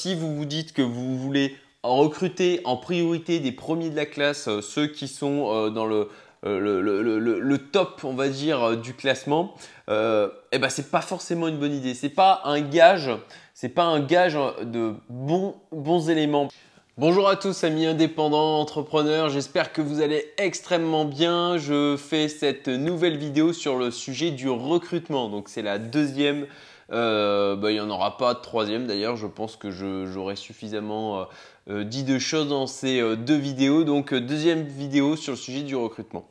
si vous vous dites que vous voulez recruter en priorité des premiers de la classe, euh, ceux qui sont euh, dans le, le, top, on va dire, du classement, eh ben c'est pas forcément une bonne idée. C'est pas un gage, c'est pas un gage de bons, bons éléments. Bonjour à tous amis indépendants, entrepreneurs, j'espère que vous allez extrêmement bien. Je fais cette nouvelle vidéo sur le sujet du recrutement. Donc c'est la deuxième euh, bah, il n'y en aura pas de troisième d'ailleurs. Je pense que j'aurai suffisamment euh, euh, dit de choses dans ces deux vidéos. Donc deuxième vidéo sur le sujet du recrutement.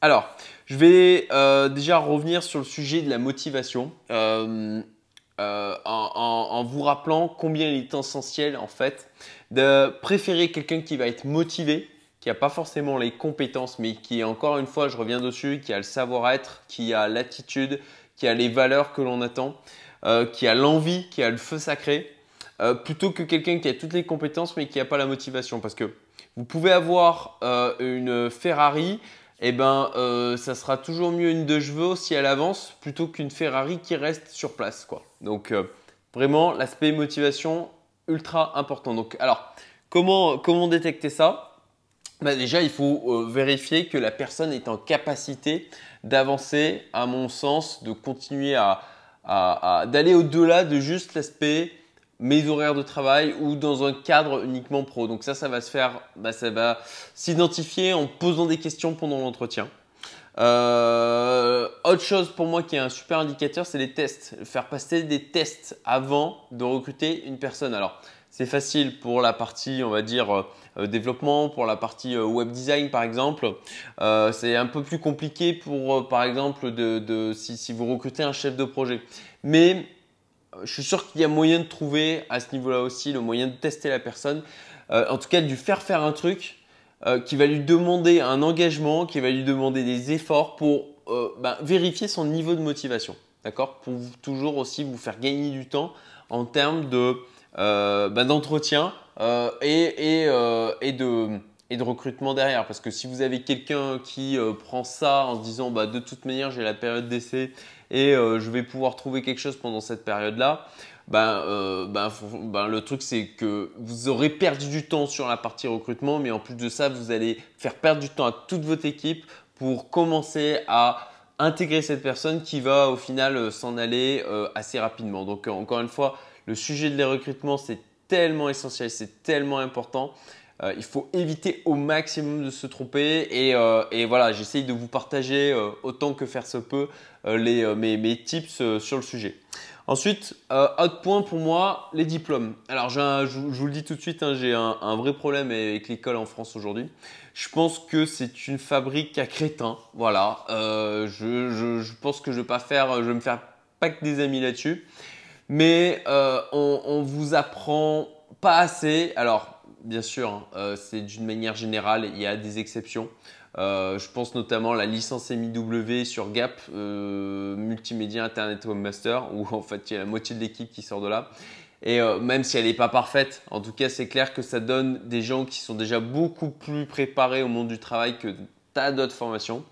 Alors, je vais déjà revenir sur le sujet de la motivation. En, en, vous rappelant combien il est essentiel en fait de préférer quelqu'un qui va être motivé, qui n'a pas forcément les compétences, mais qui, encore une fois, je reviens dessus, qui a le savoir-être, qui a l'attitude, qui a les valeurs que l'on attend. Euh, qui a l'envie, qui a le feu sacré, euh, plutôt que quelqu'un qui a toutes les compétences mais qui n'a pas la motivation. Parce que vous pouvez avoir euh, une Ferrari, et eh ben ça sera toujours mieux une de chevaux si elle avance plutôt qu'une Ferrari qui reste sur place. Quoi. Donc vraiment l'aspect motivation ultra important. Donc alors comment, comment détecter ça? Bah, Déjà il faut vérifier que la personne est en capacité d'avancer à mon sens, de continuer à, d'aller au-delà de juste l'aspect mes horaires de travail ou dans un cadre uniquement pro. Donc ça, ça va se faire, bah, ça va s'identifier en posant des questions pendant l'entretien. Euh, autre chose pour moi qui est un super indicateur, c'est les tests. Faire passer des tests avant de recruter une personne. Alors, c'est facile pour la partie, on va dire, euh, euh, développement, pour la partie web design par exemple. c'est un peu plus compliqué pour, par exemple, de, si, vous recrutez un chef de projet. Mais je suis sûr qu'il y a moyen de trouver à ce niveau-là aussi le moyen de tester la personne. en tout cas, de lui faire faire un truc qui va lui demander un engagement, qui va lui demander des efforts pour ben, vérifier son niveau de motivation. D'accord? Pour toujours aussi vous faire gagner du temps en termes de euh, bah, d'entretien euh, et, euh, et, de, de recrutement derrière. Parce que si vous avez quelqu'un qui prend ça en se disant bah, de toute manière j'ai la période d'essai et je vais pouvoir trouver quelque chose pendant cette période-là, ben, le truc c'est que vous aurez perdu du temps sur la partie recrutement, mais en plus de ça, vous allez faire perdre du temps à toute votre équipe pour commencer à intégrer cette personne qui va au final s'en aller assez rapidement. Donc encore une fois, le sujet de les recrutements, c'est tellement essentiel, c'est tellement important. Euh, il faut éviter au maximum de se tromper et, euh, voilà, j'essaye de vous partager euh, autant que faire se peut mes, tips sur le sujet. Ensuite, autre point pour moi, les diplômes. Alors, je, vous le dis tout de suite, hein, j'ai un, vrai problème avec l'école en France aujourd'hui. Je pense que c'est une fabrique à crétins. Voilà, je, pense que je ne vais pas faire, je vais me faire pas que des amis là-dessus mais on, ne vous apprend pas assez. Alors, bien sûr, hein, euh, c'est d'une manière générale, il y a des exceptions. Euh, je pense notamment à la licence MIW sur Gap, Multimédia Internet Webmaster, où en fait il y a la moitié de l'équipe qui sort de là. Et même si elle n'est pas parfaite, en tout cas c'est clair que ça donne des gens qui sont déjà beaucoup plus préparés au monde du travail que tas d'autres formations.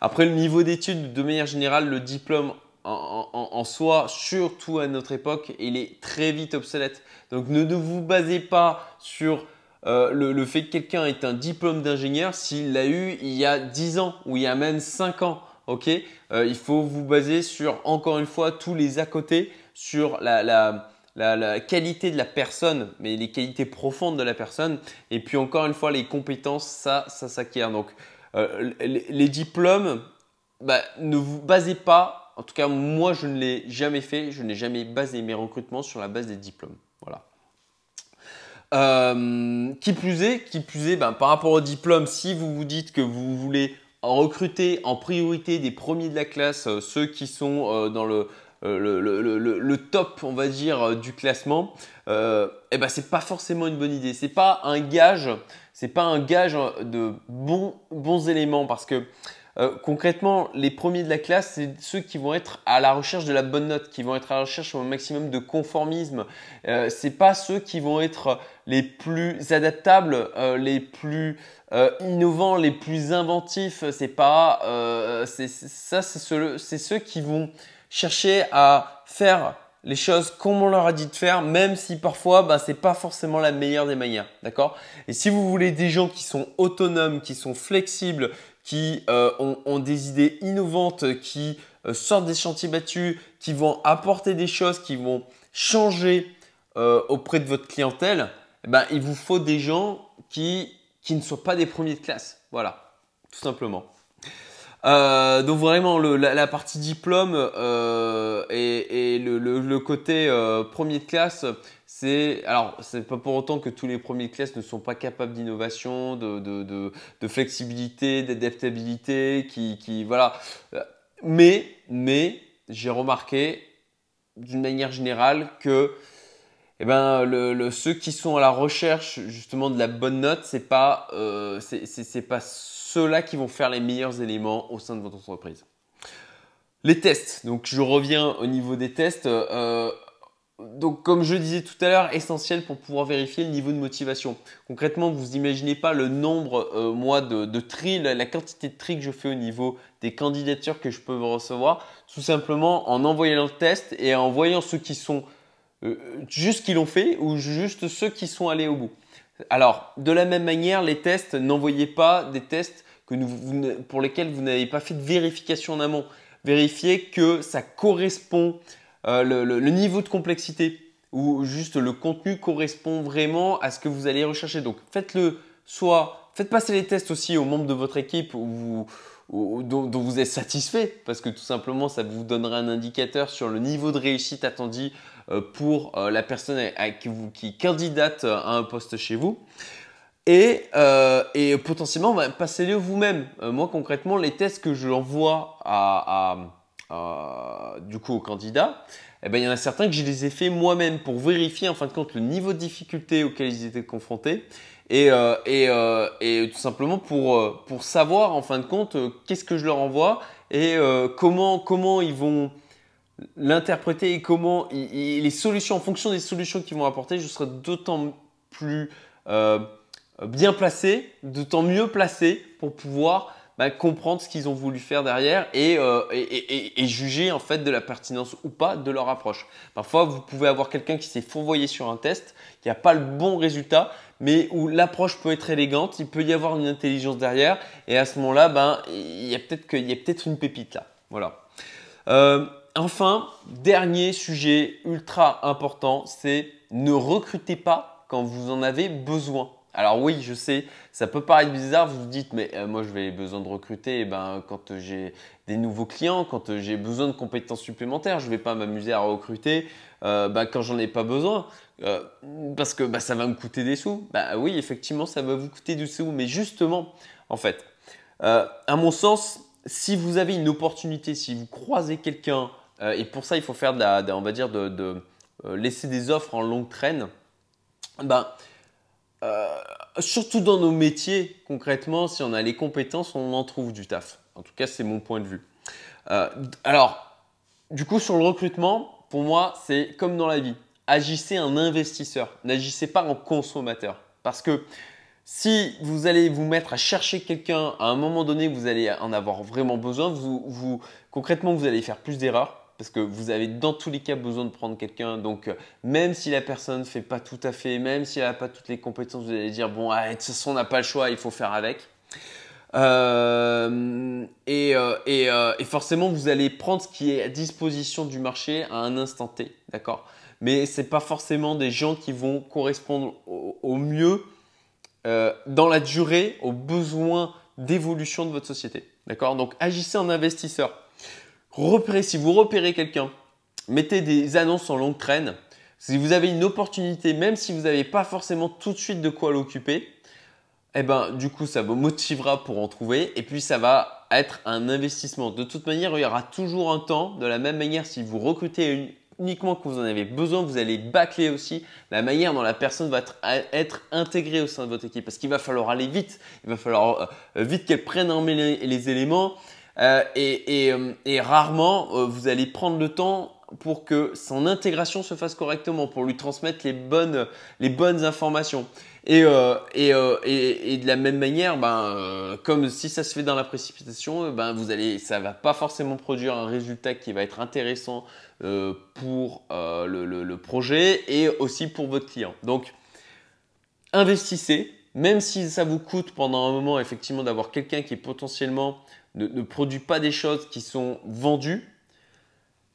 Après le niveau d'études, de manière générale, le diplôme en, soi, surtout à notre époque, il est très vite obsolète. Donc ne, vous basez pas sur euh, le, fait que quelqu'un ait un diplôme d'ingénieur s'il l'a eu il y a 10 ans ou il y a même 5 ans. ok? Euh, il faut vous baser sur, encore une fois, tous les à côté, sur la, qualité de la personne, mais les qualités profondes de la personne. Et puis encore une fois, les compétences, ça, ça s'acquiert. Donc euh, les, diplômes, bah, ne vous basez pas en tout cas, moi, je ne l'ai jamais fait. Je n'ai jamais basé mes recrutements sur la base des diplômes. Voilà. Euh, qui plus est, qui plus est ben, par rapport au diplôme, si vous vous dites que vous voulez recruter en priorité des premiers de la classe, euh, ceux qui sont euh, dans le, le, top, on va dire, du classement, eh ben, pas forcément une bonne idée. C'est pas un gage, pas un gage de bons, bons éléments parce que euh, concrètement, les premiers de la classe, c'est ceux qui vont être à la recherche de la bonne note, qui vont être à la recherche au maximum de conformisme. Euh, c'est pas ceux qui vont être les plus adaptables, euh, les plus euh, innovants, les plus inventifs. C'est pas, c'est ça, c'est ceux, qui vont chercher à faire les choses comme on leur a dit de faire, même si parfois bah, ce n'est pas forcément la meilleure des manières. D'accord? Et si vous voulez des gens qui sont autonomes, qui sont flexibles, qui euh, ont, des idées innovantes, qui euh, sortent des chantiers battus, qui vont apporter des choses, qui vont changer euh, auprès de votre clientèle, eh ben, il vous faut des gens qui, qui ne soient pas des premiers de classe. Voilà, tout simplement. Donc vraiment la, partie diplôme et, le, côté premier de classe, c'est alors c'est pas pour autant que tous les premiers de classe ne sont pas capables d'innovation, de, flexibilité, d'adaptabilité, qui, voilà. Mais mais j'ai remarqué d'une manière générale que eh ben, ceux qui sont à la recherche justement de la bonne note, c'est pas, euh, c'est pas ceux-là qui vont faire les meilleurs éléments au sein de votre entreprise. Les tests. Donc, je reviens au niveau des tests. Euh, donc, comme je disais tout à l'heure, essentiel pour pouvoir vérifier le niveau de motivation. Concrètement, vous n'imaginez pas le nombre, euh, moi, de, tri, la, quantité de tri que je fais au niveau des candidatures que je peux recevoir, tout simplement en envoyant le test et en voyant ceux qui sont euh, juste qui l'ont fait ou juste ceux qui sont allés au bout. Alors, de la même manière, les tests, n'envoyez pas des tests pour lesquels vous n'avez pas fait de vérification en amont. Vérifiez que ça correspond, euh, le, niveau de complexité ou juste le contenu correspond vraiment à ce que vous allez rechercher. Donc, faites-le soit, faites passer les tests aussi aux membres de votre équipe dont, vous êtes satisfait parce que tout simplement, ça vous donnera un indicateur sur le niveau de réussite attendu euh, pour euh, la personne qui, candidate à un poste chez vous. Et, euh, potentiellement, bah, passez-le vous-même. moi, concrètement, les tests que je l'envoie à, du coup au candidat, eh ben, il y en a certains que je les ai fait moi-même pour vérifier en fin de compte le niveau de difficulté auquel ils étaient confrontés et, et, tout simplement pour, savoir en fin de compte qu'est-ce que je leur envoie et comment, ils vont l'interpréter et comment les solutions, en fonction des solutions qu'ils vont apporter, je serai d'autant plus euh, bien placé, d'autant mieux placé pour pouvoir bah, comprendre ce qu'ils ont voulu faire derrière euh, et, juger en fait de la pertinence ou pas de leur approche. Parfois, vous pouvez avoir quelqu'un qui s'est fourvoyé sur un test, qui n'a pas le bon résultat, mais où l'approche peut être élégante, il peut y avoir une intelligence derrière, et à ce moment-là, ben, il y a peut-être peut une pépite là. Voilà. Euh, enfin, dernier sujet ultra important, c'est ne recrutez pas quand vous en avez besoin. Alors oui, je sais, ça peut paraître bizarre, vous vous dites, mais euh, moi je vais besoin de recruter eh ben, quand j'ai des nouveaux clients, quand j'ai besoin de compétences supplémentaires, je ne vais pas m'amuser à recruter euh, ben, quand j'en ai pas besoin, euh, parce que ben, ça va me coûter des sous. Bah oui, effectivement, ça va vous coûter des sous, mais justement, en fait, à mon sens, si vous avez une opportunité, si vous croisez quelqu'un euh, et pour ça, il faut faire de on va dire, de, euh, laisser des offres en longue traîne. Ben, euh, surtout dans nos métiers, concrètement, si on a les compétences, on en trouve du taf. En tout cas, c'est mon point de vue. alors, du coup, sur le recrutement, pour moi, c'est comme dans la vie. Agissez en investisseur, n'agissez pas en consommateur. Parce que si vous allez vous mettre à chercher quelqu'un à un moment donné, vous allez en avoir vraiment besoin, vous, concrètement, vous allez faire plus d'erreurs parce que vous avez dans tous les cas besoin de prendre quelqu'un. Donc, euh, même si la personne ne fait pas tout à fait, même si elle n'a pas toutes les compétences, vous allez dire bon, ah, de toute façon, on n'a pas le choix, il faut faire avec. Euh, euh, et, forcément, vous allez prendre ce qui est à disposition du marché à un instant T, d'accord? Mais ce n'est pas forcément des gens qui vont correspondre au mieux dans la durée aux besoins d'évolution de votre société, d'accord? Donc, agissez en investisseur repérez, si vous repérez quelqu'un, mettez des annonces en longue traîne. Si vous avez une opportunité, même si vous n'avez pas forcément tout de suite de quoi l'occuper, eh ben, du coup, ça vous motivera pour en trouver. Et puis, ça va être un investissement. De toute manière, il y aura toujours un temps. De la même manière, si vous recrutez uniquement que vous en avez besoin, vous allez bâcler aussi la manière dont la personne va être, intégrée au sein de votre équipe. Parce qu'il va falloir aller vite. Il va falloir euh, vite qu'elle prenne en main les éléments. Euh, et, euh, et, rarement, euh, vous allez prendre le temps pour que son intégration se fasse correctement, pour lui transmettre les bonnes, les bonnes informations. Et, et, et, et, de la même manière, ben, comme si ça se fait dans la précipitation, ben, vous allez, ça va pas forcément produire un résultat qui va être intéressant pour le, le, projet et aussi pour votre client. Donc, investissez, même si ça vous coûte pendant un moment effectivement d'avoir quelqu'un qui potentiellement ne, produit pas des choses qui sont vendues,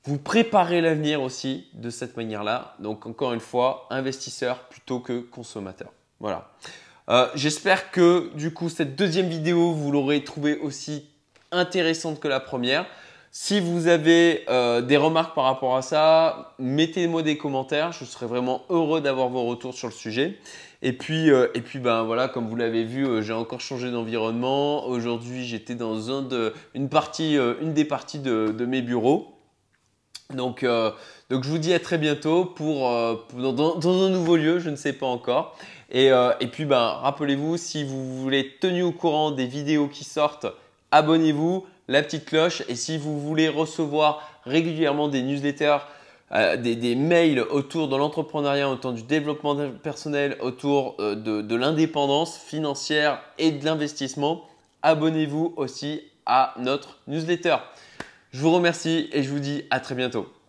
vous préparez l'avenir aussi de cette manière-là. Donc encore une fois, investisseur plutôt que consommateur. Voilà. Euh, j'espère que du coup cette deuxième vidéo, vous l'aurez trouvée aussi intéressante que la première. Si vous avez euh, des remarques par rapport à ça, mettez-moi des commentaires. Je serais vraiment heureux d'avoir vos retours sur le sujet. Et puis, euh, et puis ben voilà, comme vous l'avez vu, j'ai encore changé d'environnement. Aujourd'hui, j'étais dans une, partie, une des parties de, mes bureaux. Donc, euh, donc, je vous dis à très bientôt pour, euh, dans, un nouveau lieu, je ne sais pas encore. Et, euh, puis, ben, rappelez-vous, si vous voulez être au courant des vidéos qui sortent, abonnez-vous, la petite cloche. Et si vous voulez recevoir régulièrement des newsletters, des, des, mails autour de l'entrepreneuriat, autour du développement personnel, autour de, de l'indépendance financière et de l'investissement, abonnez-vous aussi à notre newsletter. Je vous remercie et je vous dis à très bientôt.